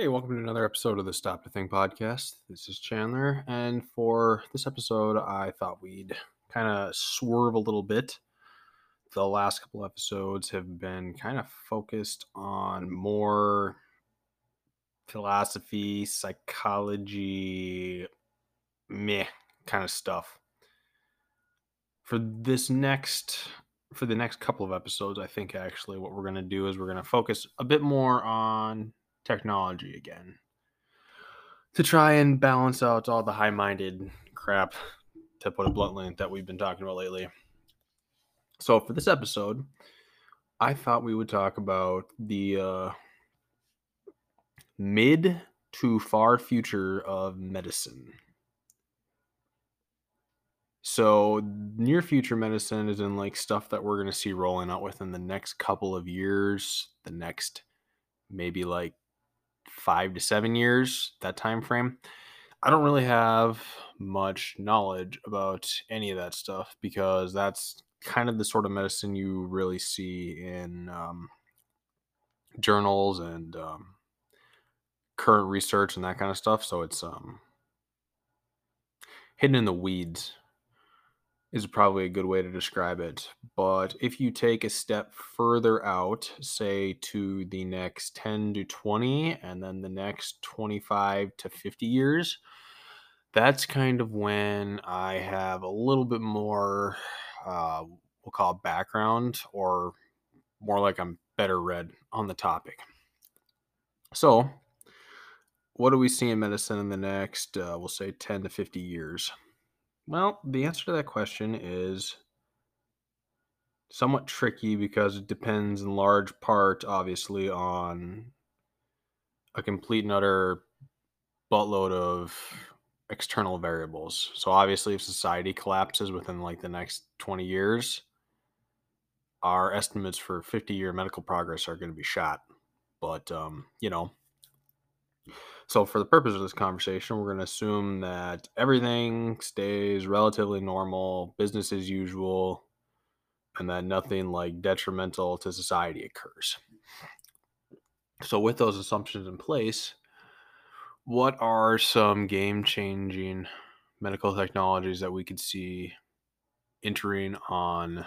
Hey, welcome to another episode of the Stop to Think podcast. This is Chandler, and for this episode, I thought we'd kind of swerve a little bit. The last couple episodes have been kind of focused on more philosophy, psychology, meh kind of stuff. For this next for the next couple of episodes, I think actually what we're going to do is we're going to focus a bit more on technology again to try and balance out all the high minded crap, to put it bluntly, that we've been talking about lately. So, for this episode, I thought we would talk about the uh, mid to far future of medicine. So near future medicine is in like stuff that we're going to see rolling out within the next couple of years, the next maybe like 5 to 7 years, that time frame. I don't really have much knowledge about any of that stuff because that's kind of the sort of medicine you really see in um, journals and um, current research and that kind of stuff. So it's um, hidden in the weeds is probably a good way to describe it. But if you take a step further out, say to the next 10 to 20, and then the next 25 to 50 years, that's kind of when I have a little bit more, uh, we'll call it background, or more like I'm better read on the topic. So, what do we see in medicine in the next, uh, we'll say, 10 to 50 years? Well, the answer to that question is somewhat tricky because it depends in large part, obviously, on a complete and utter buttload of external variables. So, obviously, if society collapses within like the next 20 years, our estimates for 50 year medical progress are going to be shot. But, um, you know, so, for the purpose of this conversation, we're going to assume that everything stays relatively normal, business as usual, and that nothing like detrimental to society occurs. So, with those assumptions in place, what are some game changing medical technologies that we could see entering on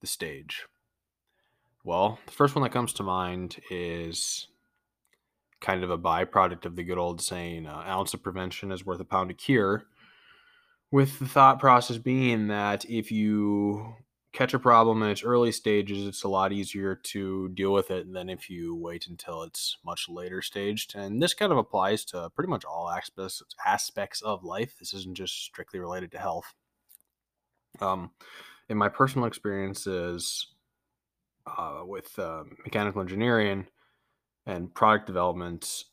the stage? Well, the first one that comes to mind is kind of a byproduct of the good old saying, uh, ounce of prevention is worth a pound of cure. With the thought process being that if you catch a problem in its early stages, it's a lot easier to deal with it than if you wait until it's much later staged. And this kind of applies to pretty much all aspects aspects of life. This isn't just strictly related to health. Um, in my personal experiences uh, with uh, mechanical engineering, and product development,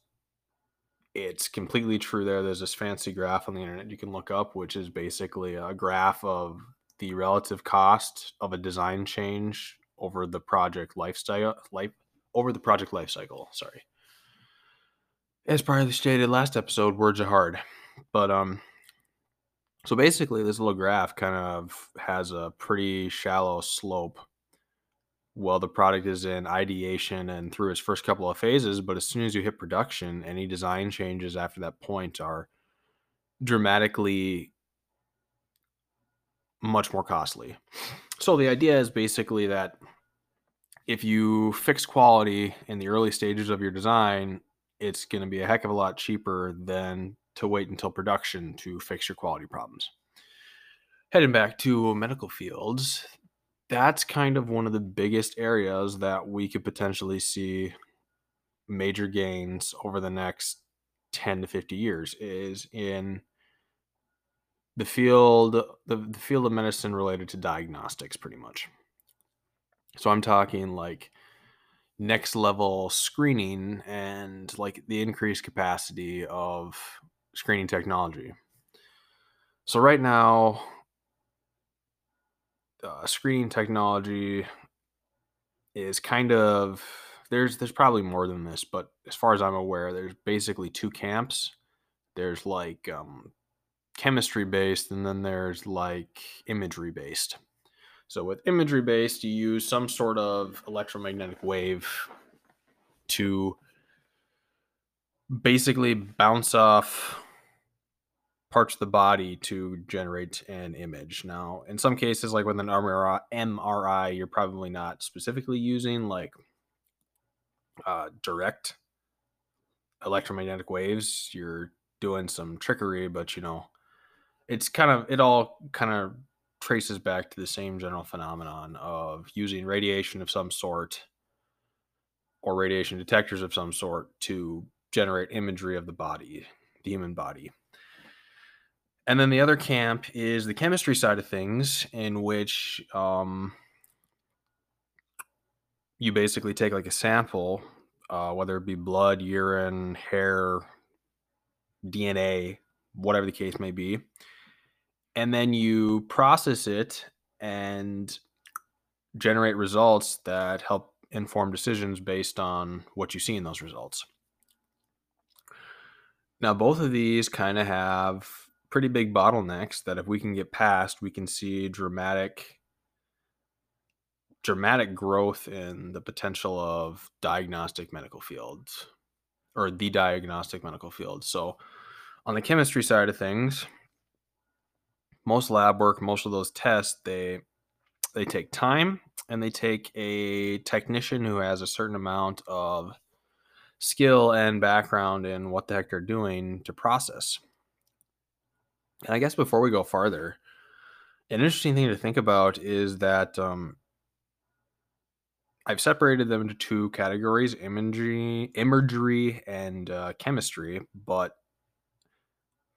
it's completely true there. There's this fancy graph on the internet you can look up, which is basically a graph of the relative cost of a design change over the project lifestyle life over the project life cycle. Sorry. As probably stated last episode, words are hard. But um so basically this little graph kind of has a pretty shallow slope well, the product is in ideation and through its first couple of phases, but as soon as you hit production, any design changes after that point are dramatically much more costly. So the idea is basically that if you fix quality in the early stages of your design, it's going to be a heck of a lot cheaper than to wait until production to fix your quality problems. Heading back to medical fields, that's kind of one of the biggest areas that we could potentially see major gains over the next 10 to 50 years is in the field the, the field of medicine related to diagnostics pretty much. So i'm talking like next level screening and like the increased capacity of screening technology. So right now uh, screening technology is kind of there's there's probably more than this, but as far as I'm aware, there's basically two camps. There's like um, chemistry based, and then there's like imagery based. So with imagery based, you use some sort of electromagnetic wave to basically bounce off parts of the body to generate an image. Now, in some cases, like with an MRI, you're probably not specifically using like uh, direct electromagnetic waves. You're doing some trickery, but you know, it's kind of it all kind of traces back to the same general phenomenon of using radiation of some sort or radiation detectors of some sort to generate imagery of the body, the human body. And then the other camp is the chemistry side of things, in which um, you basically take like a sample, uh, whether it be blood, urine, hair, DNA, whatever the case may be, and then you process it and generate results that help inform decisions based on what you see in those results. Now, both of these kind of have pretty big bottlenecks that if we can get past, we can see dramatic dramatic growth in the potential of diagnostic medical fields or the diagnostic medical field. So, on the chemistry side of things, most lab work, most of those tests, they they take time and they take a technician who has a certain amount of skill and background in what the heck they're doing to process. And I guess before we go farther, an interesting thing to think about is that um, I've separated them into two categories: imagery, imagery, and uh, chemistry. But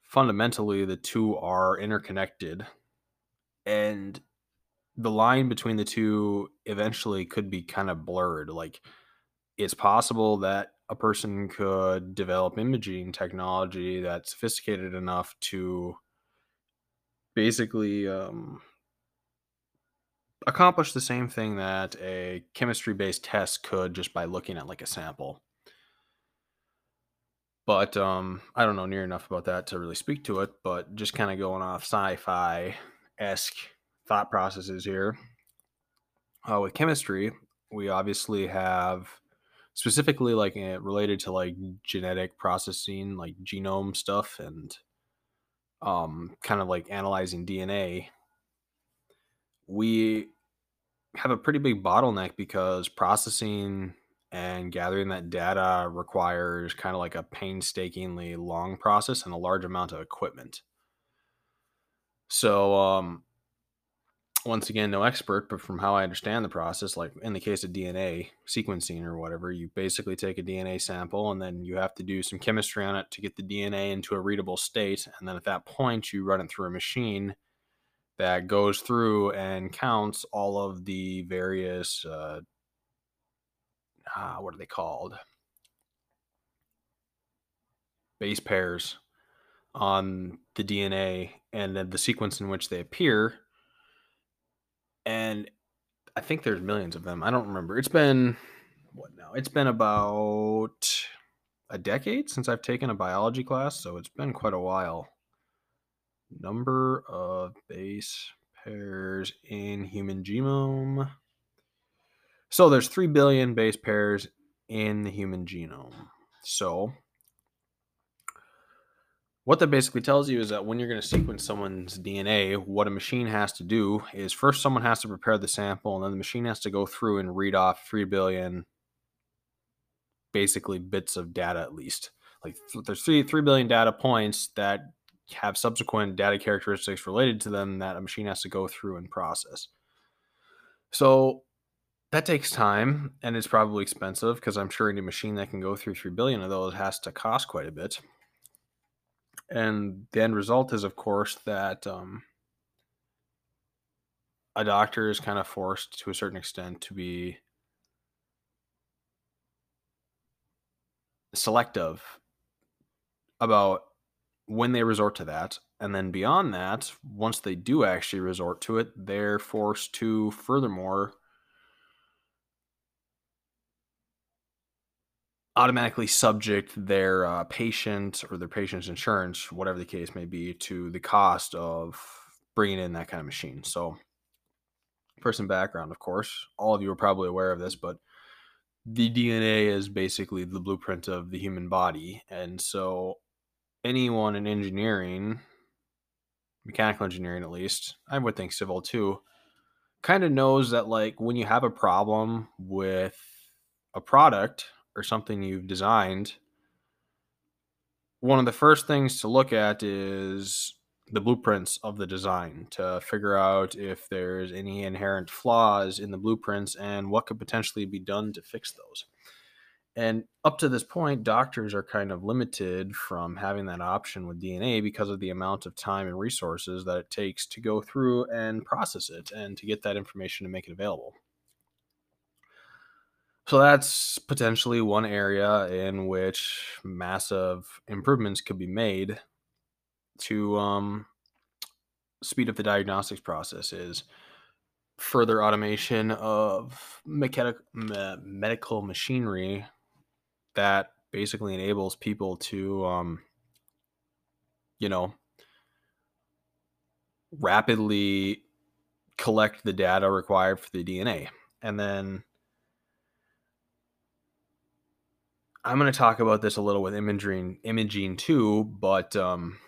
fundamentally, the two are interconnected, and the line between the two eventually could be kind of blurred. Like, it's possible that a person could develop imaging technology that's sophisticated enough to basically um, accomplish the same thing that a chemistry based test could just by looking at like a sample. But um, I don't know near enough about that to really speak to it, but just kind of going off sci fi esque thought processes here. Uh, with chemistry, we obviously have specifically like uh, related to like genetic processing, like genome stuff, and um, kind of like analyzing DNA. We have a pretty big bottleneck because processing and gathering that data requires kind of like a painstakingly long process and a large amount of equipment. So, um, once again, no expert, but from how I understand the process, like in the case of DNA sequencing or whatever, you basically take a DNA sample and then you have to do some chemistry on it to get the DNA into a readable state. And then at that point, you run it through a machine that goes through and counts all of the various uh, uh, what are they called base pairs on the DNA and then the sequence in which they appear. And I think there's millions of them. I don't remember. It's been what now? It's been about a decade since I've taken a biology class, so it's been quite a while number of base pairs in human genome. So there's 3 billion base pairs in the human genome. So what that basically tells you is that when you're going to sequence someone's DNA, what a machine has to do is first someone has to prepare the sample, and then the machine has to go through and read off 3 billion basically bits of data at least. Like there's 3 3 billion data points that have subsequent data characteristics related to them that a machine has to go through and process. So that takes time and it's probably expensive because I'm sure any machine that can go through 3 billion of those has to cost quite a bit. And the end result is, of course, that um, a doctor is kind of forced to a certain extent to be selective about when they resort to that. And then beyond that, once they do actually resort to it, they're forced to furthermore automatically subject their uh, patient or their patient's insurance, whatever the case may be, to the cost of bringing in that kind of machine. So, person background, of course, all of you are probably aware of this, but the DNA is basically the blueprint of the human body. And so anyone in engineering, mechanical engineering at least, I would think civil too, kind of knows that like when you have a problem with a product or something you've designed, one of the first things to look at is the blueprints of the design to figure out if there's any inherent flaws in the blueprints and what could potentially be done to fix those. And up to this point, doctors are kind of limited from having that option with DNA because of the amount of time and resources that it takes to go through and process it and to get that information to make it available. So that's potentially one area in which massive improvements could be made to um, speed up the diagnostics process is further automation of medical machinery that basically enables people to um, you know rapidly collect the data required for the DNA and then I'm going to talk about this a little with imaging imaging too but um,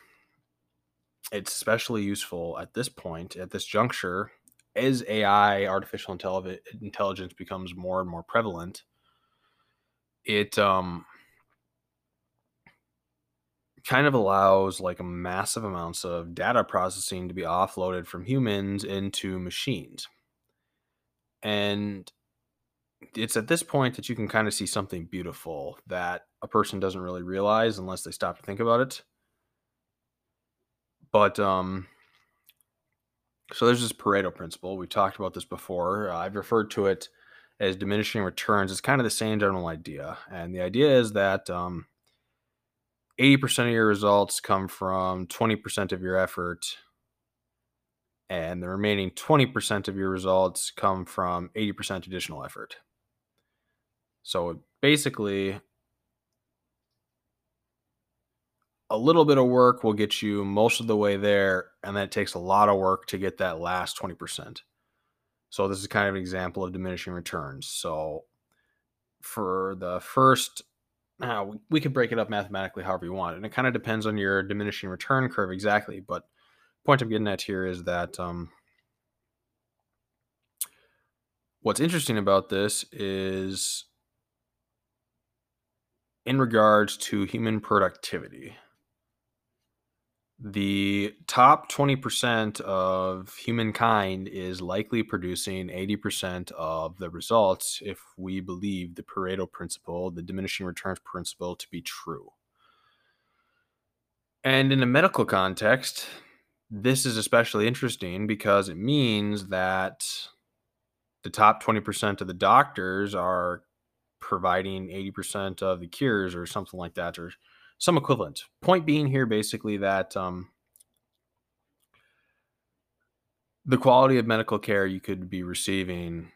it's especially useful at this point, at this juncture, as AI, artificial intelligence, becomes more and more prevalent. It um, kind of allows like massive amounts of data processing to be offloaded from humans into machines. And it's at this point that you can kind of see something beautiful that a person doesn't really realize unless they stop to think about it. But um, so there's this Pareto principle. We talked about this before. Uh, I've referred to it as diminishing returns. It's kind of the same general idea, and the idea is that um, 80% of your results come from 20% of your effort, and the remaining 20% of your results come from 80% additional effort. So basically, a little bit of work will get you most of the way there, and then it takes a lot of work to get that last 20%. So this is kind of an example of diminishing returns. So for the first, now we could break it up mathematically however you want, and it kind of depends on your diminishing return curve exactly. But point I'm getting at here is that um, what's interesting about this is in regards to human productivity the top 20% of humankind is likely producing 80% of the results if we believe the Pareto principle, the diminishing returns principle, to be true. And in a medical context, this is especially interesting because it means that the top 20% of the doctors are providing 80% of the cures or something like that, or some equivalent. Point being here, basically, that um, the quality of medical care you could be receiving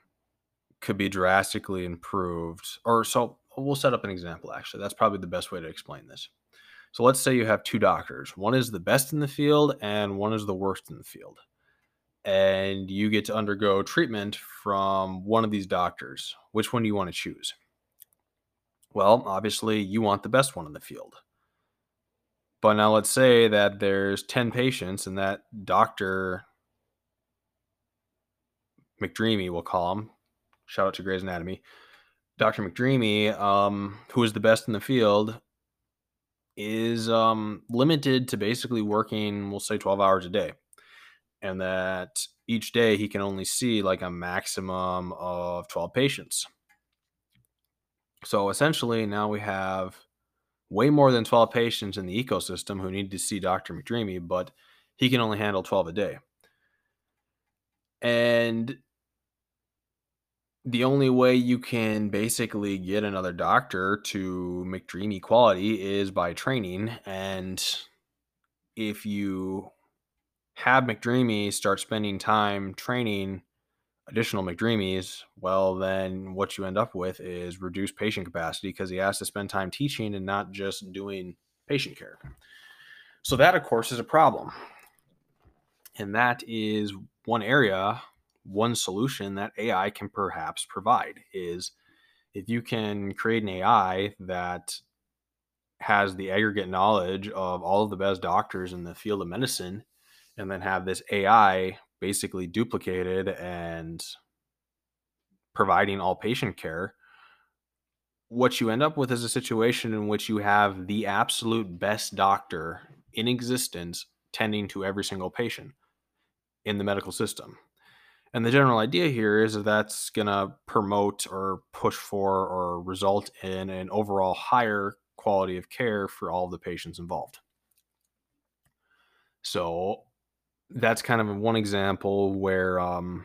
could be drastically improved. Or so we'll set up an example, actually. That's probably the best way to explain this. So let's say you have two doctors. One is the best in the field and one is the worst in the field. And you get to undergo treatment from one of these doctors. Which one do you want to choose? Well, obviously, you want the best one in the field. But now let's say that there's 10 patients and that doctor McDreamy, we'll call him. Shout out to Grey's Anatomy. Dr. McDreamy, um, who is the best in the field, is um, limited to basically working, we'll say 12 hours a day. And that each day he can only see like a maximum of 12 patients. So essentially, now we have way more than 12 patients in the ecosystem who need to see Dr. McDreamy, but he can only handle 12 a day. And the only way you can basically get another doctor to McDreamy quality is by training. And if you have McDreamy start spending time training additional McDreamies, well, then what you end up with is reduced patient capacity because he has to spend time teaching and not just doing patient care. So, that, of course, is a problem. And that is one area, one solution that AI can perhaps provide is if you can create an AI that has the aggregate knowledge of all of the best doctors in the field of medicine, and then have this AI basically duplicated and providing all patient care, what you end up with is a situation in which you have the absolute best doctor in existence tending to every single patient in the medical system. And the general idea here is that that's going to promote or push for or result in an overall higher quality of care for all of the patients involved. So that's kind of one example where um,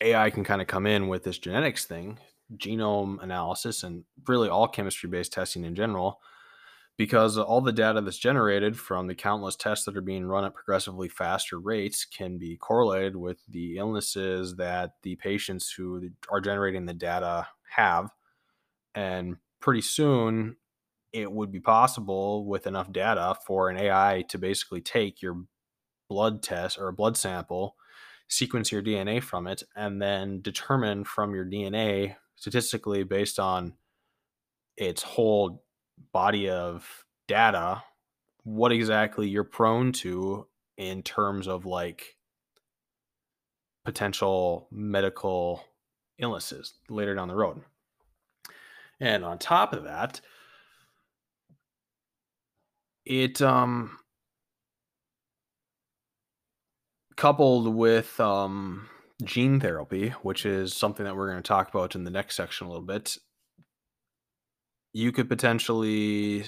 AI can kind of come in with this genetics thing, genome analysis, and really all chemistry based testing in general because all the data that's generated from the countless tests that are being run at progressively faster rates can be correlated with the illnesses that the patients who are generating the data have. And pretty soon, it would be possible with enough data for an AI to basically take your blood test or a blood sample, sequence your DNA from it, and then determine from your DNA statistically based on its whole body of data what exactly you're prone to in terms of like potential medical illnesses later down the road. And on top of that, it um coupled with um gene therapy, which is something that we're going to talk about in the next section a little bit, you could potentially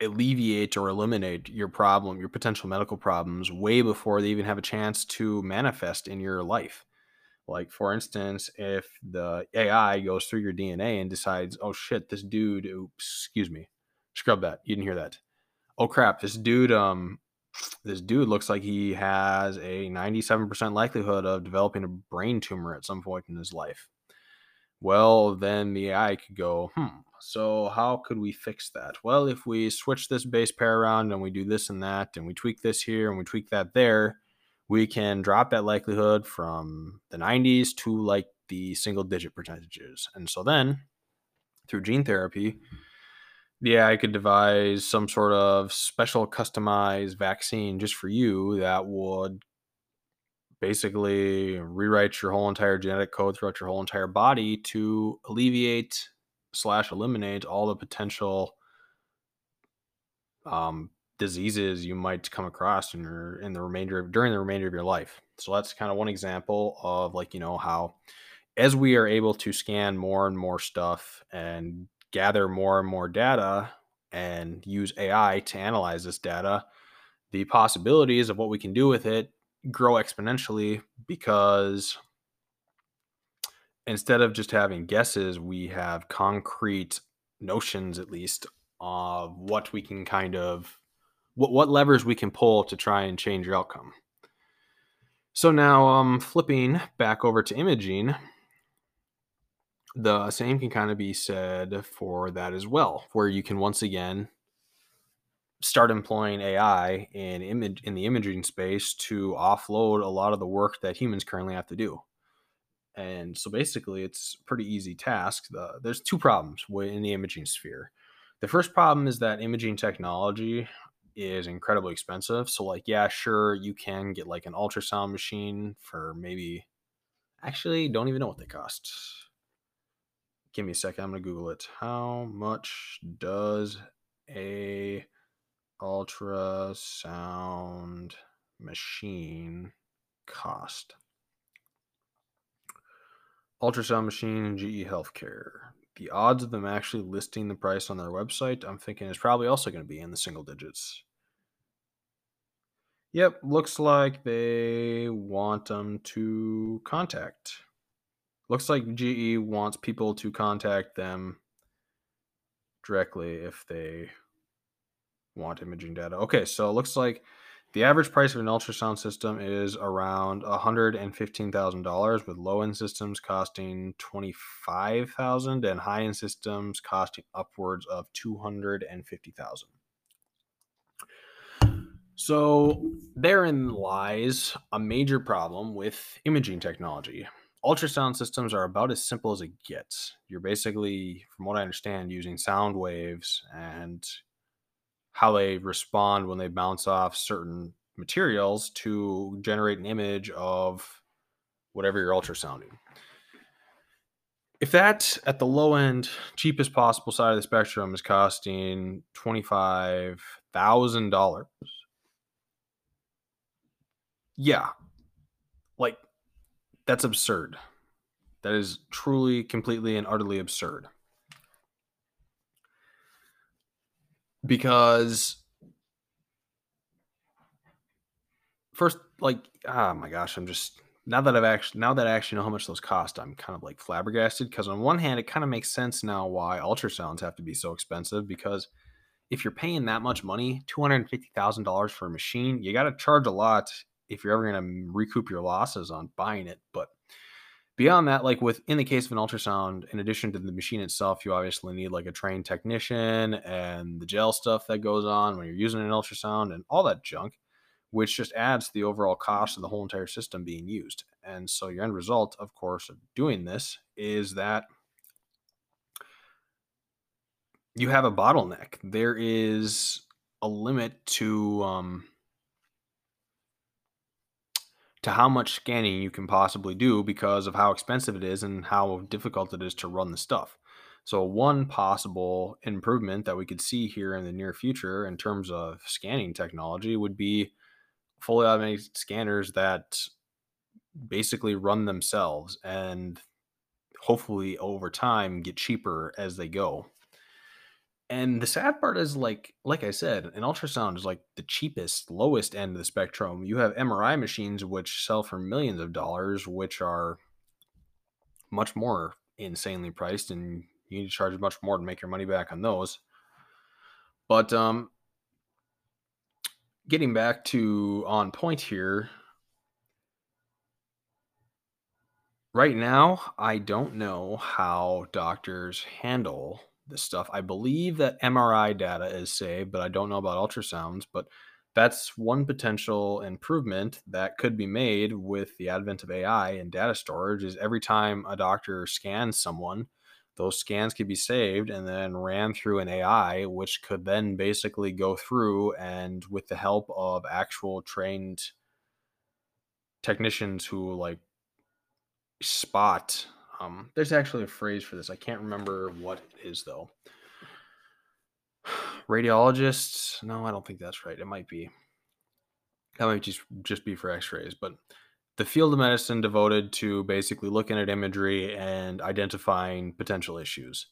alleviate or eliminate your problem, your potential medical problems, way before they even have a chance to manifest in your life. Like, for instance, if the AI goes through your DNA and decides, oh shit, this dude, oops, excuse me, scrub that. You didn't hear that. Oh crap, this dude, um, this dude looks like he has a 97% likelihood of developing a brain tumor at some point in his life. Well, then the AI could go, hmm, so how could we fix that? Well, if we switch this base pair around and we do this and that, and we tweak this here and we tweak that there, we can drop that likelihood from the 90s to like the single digit percentages. And so then through gene therapy, the I could devise some sort of special customized vaccine just for you that would basically rewrite your whole entire genetic code throughout your whole entire body to alleviate slash eliminate all the potential um, diseases you might come across in your in the remainder of, during the remainder of your life. So that's kind of one example of like you know how as we are able to scan more and more stuff and gather more and more data and use AI to analyze this data, the possibilities of what we can do with it grow exponentially because instead of just having guesses, we have concrete notions, at least, of what we can kind of what what levers we can pull to try and change your outcome. So now, um, flipping back over to imaging, the same can kind of be said for that as well, where you can once again start employing AI in image in the imaging space to offload a lot of the work that humans currently have to do. And so basically, it's pretty easy task. The, there's two problems in the imaging sphere. The first problem is that imaging technology is incredibly expensive. So, like, yeah, sure, you can get like an ultrasound machine for maybe, actually, don't even know what they cost. Give me a second. I'm to Google it. How much does a ultrasound machine cost? Ultrasound machine and GE Healthcare. The odds of them actually listing the price on their website, I'm thinking, is probably also going to be in the single digits. Yep, looks like they want them to contact. Looks like GE wants people to contact them directly if they want imaging data. Okay, so it looks like the average price of an ultrasound system is around $115,000 with low end systems costing 25,000 and high end systems costing upwards of 250,000. So therein lies a major problem with imaging technology. Ultrasound systems are about as simple as it gets. You're basically, from what I understand, using sound waves and how they respond when they bounce off certain materials to generate an image of whatever you're ultrasounding. If that at the low end, cheapest possible side of the spectrum is costing $25,000, yeah, like that's absurd. That is truly, completely, and utterly absurd. Because first, like, oh my gosh, I'm just now that I've actually now that I actually know how much those cost, I'm kind of like flabbergasted. Because on one hand, it kind of makes sense now why ultrasounds have to be so expensive. Because if you're paying that much money, two hundred fifty thousand dollars for a machine, you got to charge a lot if you're ever going to recoup your losses on buying it. But beyond that, like with in the case of an ultrasound, in addition to the machine itself, you obviously need like a trained technician and the gel stuff that goes on when you're using an ultrasound and all that junk, which just adds to the overall cost of the whole entire system being used. And so your end result, of course, of doing this is that you have a bottleneck. There is a limit to um, to how much scanning you can possibly do because of how expensive it is and how difficult it is to run the stuff. So, one possible improvement that we could see here in the near future in terms of scanning technology would be fully automated scanners that basically run themselves and hopefully over time get cheaper as they go. And the sad part is like like I said, an ultrasound is like the cheapest, lowest end of the spectrum. You have MRI machines which sell for millions of dollars, which are much more insanely priced and you need to charge much more to make your money back on those. But um getting back to on point here, right now I don't know how doctors handle this stuff. I believe that MRI data is saved, but I don't know about ultrasounds. But that's one potential improvement that could be made with the advent of AI and data storage is every time a doctor scans someone, those scans could be saved and then ran through an AI, which could then basically go through and with the help of actual trained technicians who like spot um, there's actually a phrase for this. I can't remember what it is though. Radiologists? No, I don't think that's right. It might be. That might just just be for X-rays, but the field of medicine devoted to basically looking at imagery and identifying potential issues.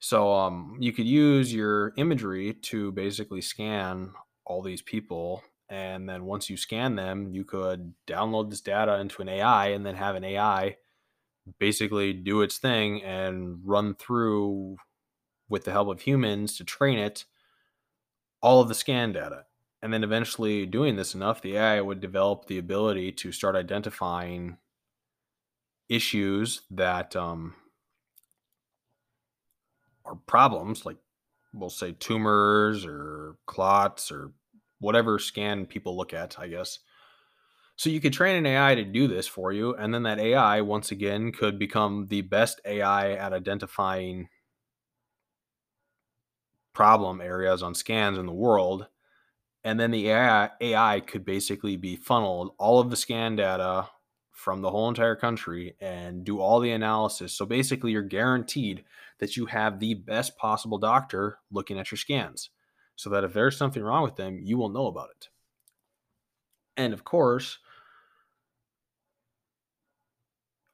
So um, you could use your imagery to basically scan all these people, and then once you scan them, you could download this data into an AI, and then have an AI basically do its thing and run through with the help of humans to train it all of the scan data. And then eventually doing this enough, the AI would develop the ability to start identifying issues that um, are problems, like we'll say tumors or clots or whatever scan people look at, I guess. So you could train an AI to do this for you, and then that AI once again could become the best AI at identifying problem areas on scans in the world. And then the AI, AI could basically be funneled all of the scan data from the whole entire country and do all the analysis. So basically, you're guaranteed that you have the best possible doctor looking at your scans so that if there's something wrong with them, you will know about it. And of course,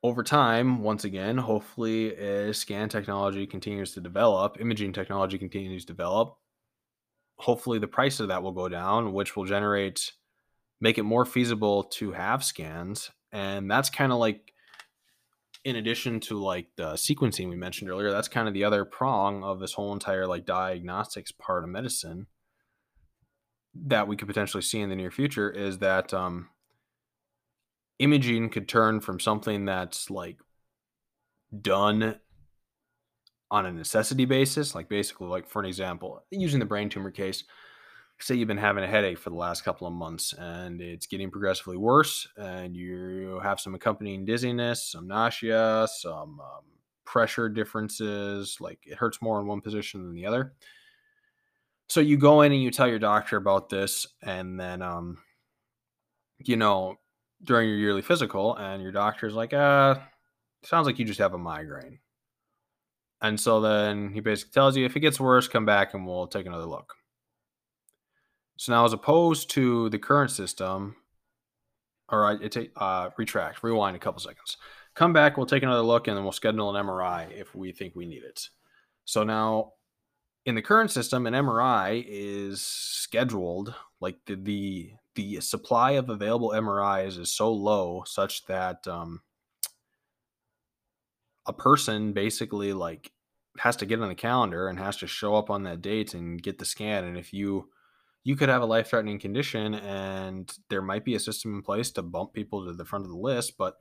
over time, once again, hopefully, as scan technology continues to develop, imaging technology continues to develop, hopefully the price of that will go down, which will generate, make it more feasible to have scans. And that's kind of like, in addition to like the sequencing we mentioned earlier, that's kind of the other prong of this whole entire like diagnostics part of medicine that we could potentially see in the near future is that um, imaging could turn from something that's like done on a necessity basis, like basically, like for an example, using the brain tumor case, say you've been having a headache for the last couple of months and it's getting progressively worse and you have some accompanying dizziness some nausea some um, pressure differences like it hurts more in one position than the other. So you go in and you tell your doctor about this and then um you know during your yearly physical and your doctor's like uh sounds like you just have a migraine. And so then he basically tells you if it gets worse come back and we'll take another look. So now, as opposed to the current system, all right, it take uh, retract, rewind a couple seconds, come back, we'll take another look, and then we'll schedule an MRI if we think we need it. So now, in the current system, an MRI is scheduled like the the, the supply of available MRIs is so low, such that um, a person basically like has to get on the calendar and has to show up on that date and get the scan. And if you you could have a life threatening condition and there might be a system in place to bump people to the front of the list, but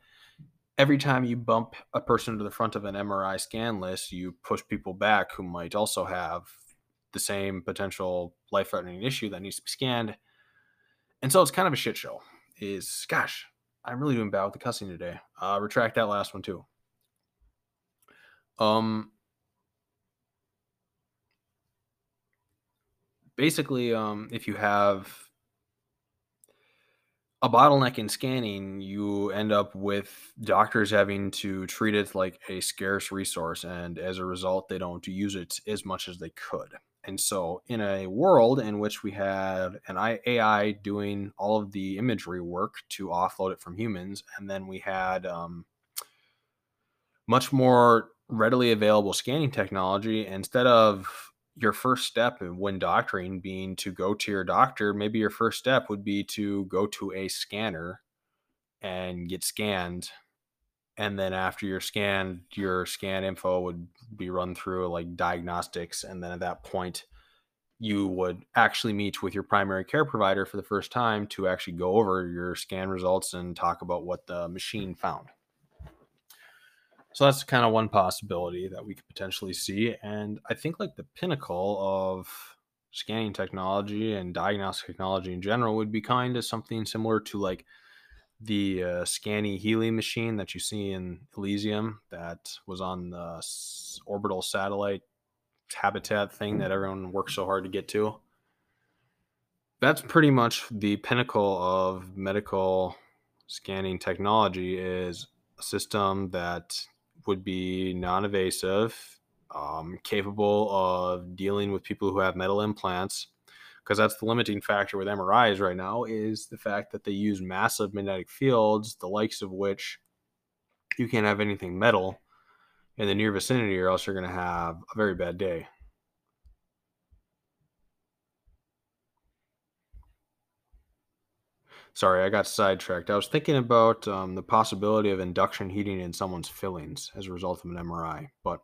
every time you bump a person to the front of an MRI scan list, you push people back who might also have the same potential life threatening issue that needs to be scanned. And so it's kind of a shit show. Is gosh, I'm really doing bad with the cussing today. Uh, retract that last one too. Um, basically, um, if you have a bottleneck in scanning, you end up with doctors having to treat it like a scarce resource, and as a result, they don't use it as much as they could. And so, in a world in which we had an AI doing all of the imagery work to offload it from humans, and then we had um, much more readily available scanning technology, instead of your first step when doctoring being to go to your doctor, maybe your first step would be to go to a scanner and get scanned. And then after you're scanned, your scan info would be run through like diagnostics. And then at that point, you would actually meet with your primary care provider for the first time to actually go over your scan results and talk about what the machine found. So that's kind of one possibility that we could potentially see. And I think like the pinnacle of scanning technology and diagnostic technology in general would be kind of something similar to like the uh, Scanny Healy machine that you see in Elysium that was on the orbital satellite habitat thing that everyone works so hard to get to. That's pretty much the pinnacle of medical scanning technology is a system that would be non-invasive, um, capable of dealing with people who have metal implants, because that's the limiting factor with MRIs right now is the fact that they use massive magnetic fields, the likes of which you can't have anything metal in the near vicinity, or else you're going to have a very bad day. Sorry, I got sidetracked. I was thinking about um, the possibility of induction heating in someone's fillings as a result of an MRI, but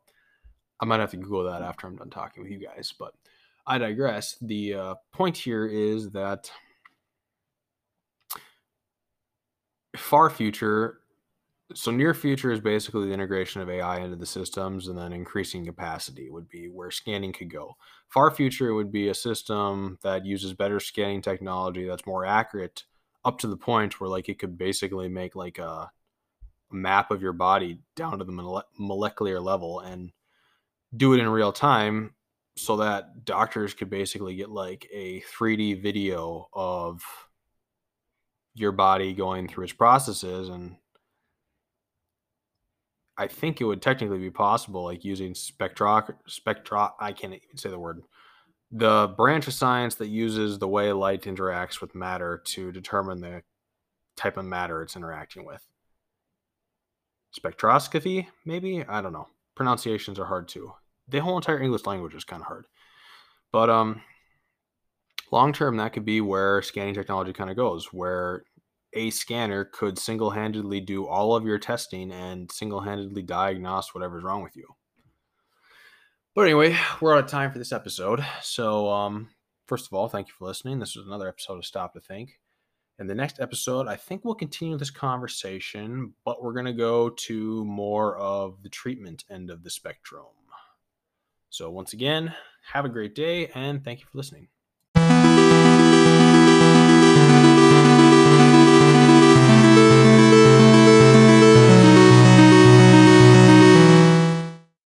I might have to Google that after I'm done talking with you guys. But I digress. The uh, point here is that far future, so near future is basically the integration of AI into the systems and then increasing capacity would be where scanning could go. Far future would be a system that uses better scanning technology that's more accurate up to the point where like it could basically make like a map of your body down to the molecular level and do it in real time so that doctors could basically get like a 3D video of your body going through its processes and I think it would technically be possible like using spectro spectro I can't even say the word the branch of science that uses the way light interacts with matter to determine the type of matter it's interacting with. Spectroscopy, maybe? I don't know. Pronunciations are hard too. The whole entire English language is kind of hard. But um long term that could be where scanning technology kind of goes, where a scanner could single-handedly do all of your testing and single-handedly diagnose whatever's wrong with you. But anyway, we're out of time for this episode. So, um, first of all, thank you for listening. This was another episode of Stop to Think. In the next episode, I think we'll continue this conversation, but we're going to go to more of the treatment end of the spectrum. So, once again, have a great day and thank you for listening.